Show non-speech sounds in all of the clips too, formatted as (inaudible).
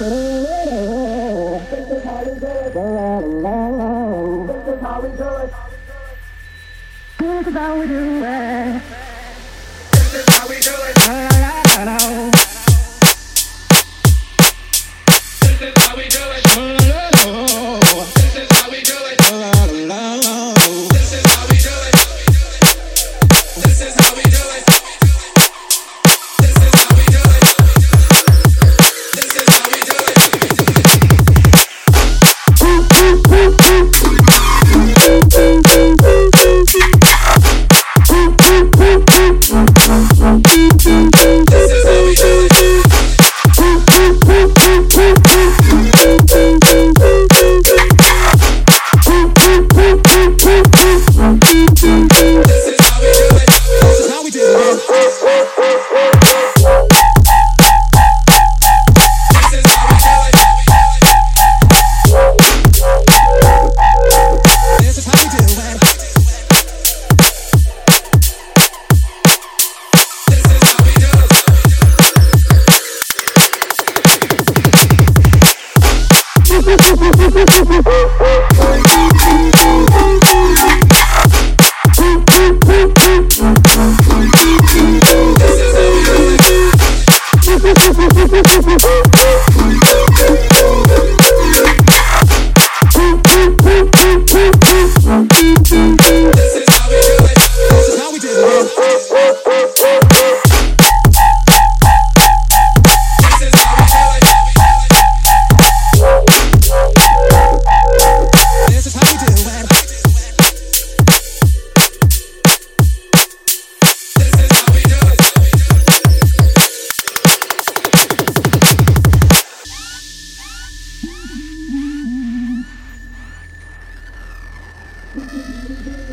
This is how we do it. This is how we do it. This is how we do it. This is how we do it.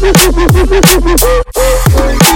Thank (laughs) you.